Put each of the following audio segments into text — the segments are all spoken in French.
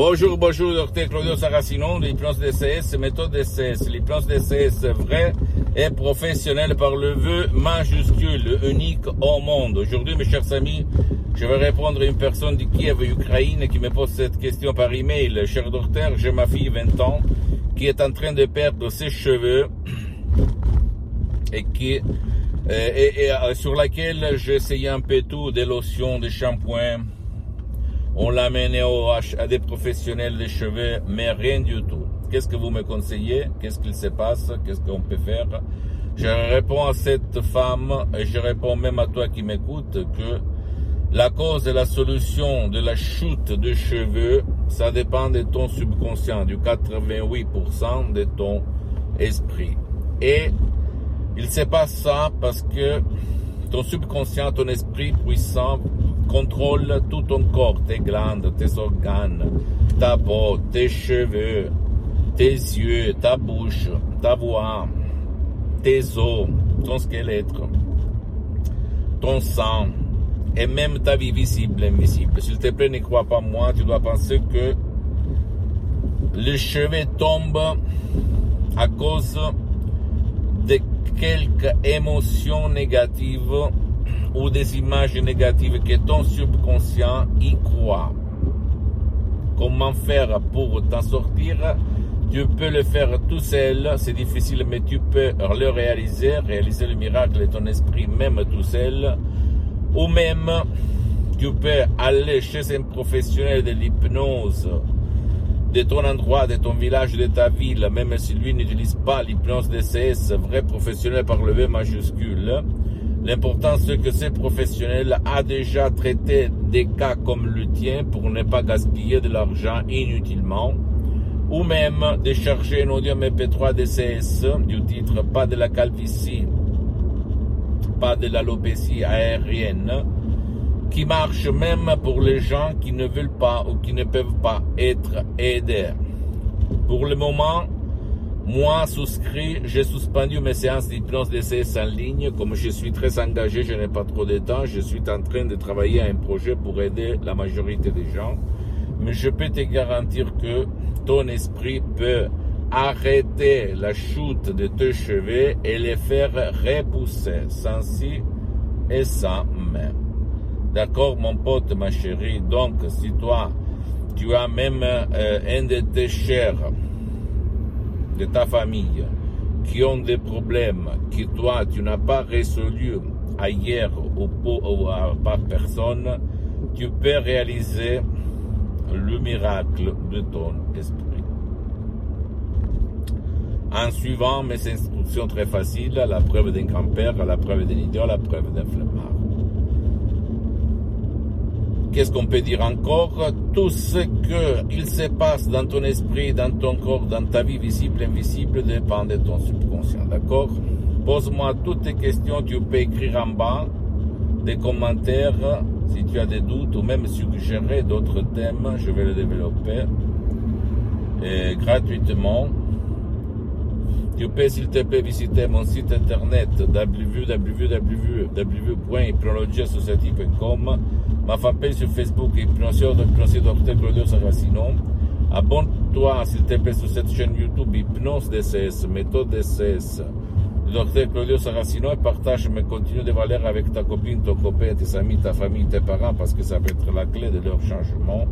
Bonjour, bonjour, docteur Claudio Saracino, l'hypnose DCS, méthode DCS, l'hypnose DCS vrai et professionnel par le vœu majuscule, unique au monde. Aujourd'hui, mes chers amis, je vais répondre à une personne de Kiev, Ukraine, qui me pose cette question par email. Cher docteur, j'ai ma fille 20 ans qui est en train de perdre ses cheveux et qui euh, et, euh, sur laquelle j'ai essayé un peu tout, des lotions, des shampoings. On l'a mené à des professionnels des cheveux, mais rien du tout. Qu'est-ce que vous me conseillez? Qu'est-ce qu'il se passe? Qu'est-ce qu'on peut faire? Je réponds à cette femme et je réponds même à toi qui m'écoute que la cause et la solution de la chute de cheveux, ça dépend de ton subconscient, du 88% de ton esprit. Et il se passe ça parce que ton subconscient, ton esprit puissant contrôle tout ton corps, tes glandes, tes organes, ta peau, tes cheveux, tes yeux, ta bouche, ta voix, tes os, ton squelette, ton sang, et même ta vie visible et invisible. S'il te plaît, ne crois pas moi, tu dois penser que les cheveux tombent à cause de quelques émotions négatives ou des images négatives que ton subconscient y croit. Comment faire pour t'en sortir? Tu peux le faire tout seul, c'est difficile, mais tu peux le réaliser, réaliser le miracle de ton esprit même tout seul. Ou même, tu peux aller chez un professionnel de l'hypnose de ton endroit, de ton village, de ta ville, même si lui n'utilise pas l'hypnose DCS, vrai professionnel par le V majuscule. L'important c'est que ce professionnel a déjà traité des cas comme le tien pour ne pas gaspiller de l'argent inutilement, ou même de charger un audio MP3 DCS du titre pas de la calvitie, pas de l'alopécie aérienne, qui marche même pour les gens qui ne veulent pas ou qui ne peuvent pas être aidés. Pour le moment, moi, souscrit, j'ai suspendu mes séances d'hypnose DCS en ligne. Comme je suis très engagé, je n'ai pas trop de temps. Je suis en train de travailler à un projet pour aider la majorité des gens. Mais je peux te garantir que ton esprit peut arrêter la chute de tes cheveux et les faire repousser sans si et sans même. D'accord, mon pote, ma chérie? Donc, si toi, tu as même euh, un de tes chers de ta famille qui ont des problèmes que toi, tu n'as pas résolu ailleurs ou, ou par personne, tu peux réaliser le miracle de ton esprit en suivant mes instructions très faciles, la preuve d'un grand-père, la preuve d'un idiot, la preuve d'un flemmard. Qu'est-ce qu'on peut dire encore? Tout ce qu'il se passe dans ton esprit, dans ton corps, dans ta vie visible, invisible, dépend de ton subconscient, d'accord? Pose-moi toutes tes questions, tu peux écrire en bas des commentaires si tu as des doutes ou même suggérer d'autres thèmes, je vais les développer gratuitement. Tu peux, s'il te plaît, visiter mon site internet www.hypnologieassociative.com, ma fanpage sur Facebook, Hypnosio, Hypnosio Dr. Claudio Saracino. Abonne-toi, s'il te plaît, sur cette chaîne YouTube Hypnose DCS, méthode DCS. Docteur Claudio Saracino et partage mes contenus de valeur avec ta copine, ton copain, tes amis, ta famille, tes parents, parce que ça peut être la clé de leur changement.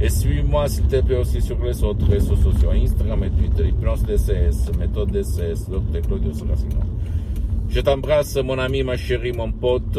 Et suis-moi, s'il te plaît, aussi sur les autres réseaux sociaux, Instagram et Twitter, Hypnose DCS, méthode DCS, Docteur Claudio Saracino. Je t'embrasse, mon ami, ma chérie, mon pote.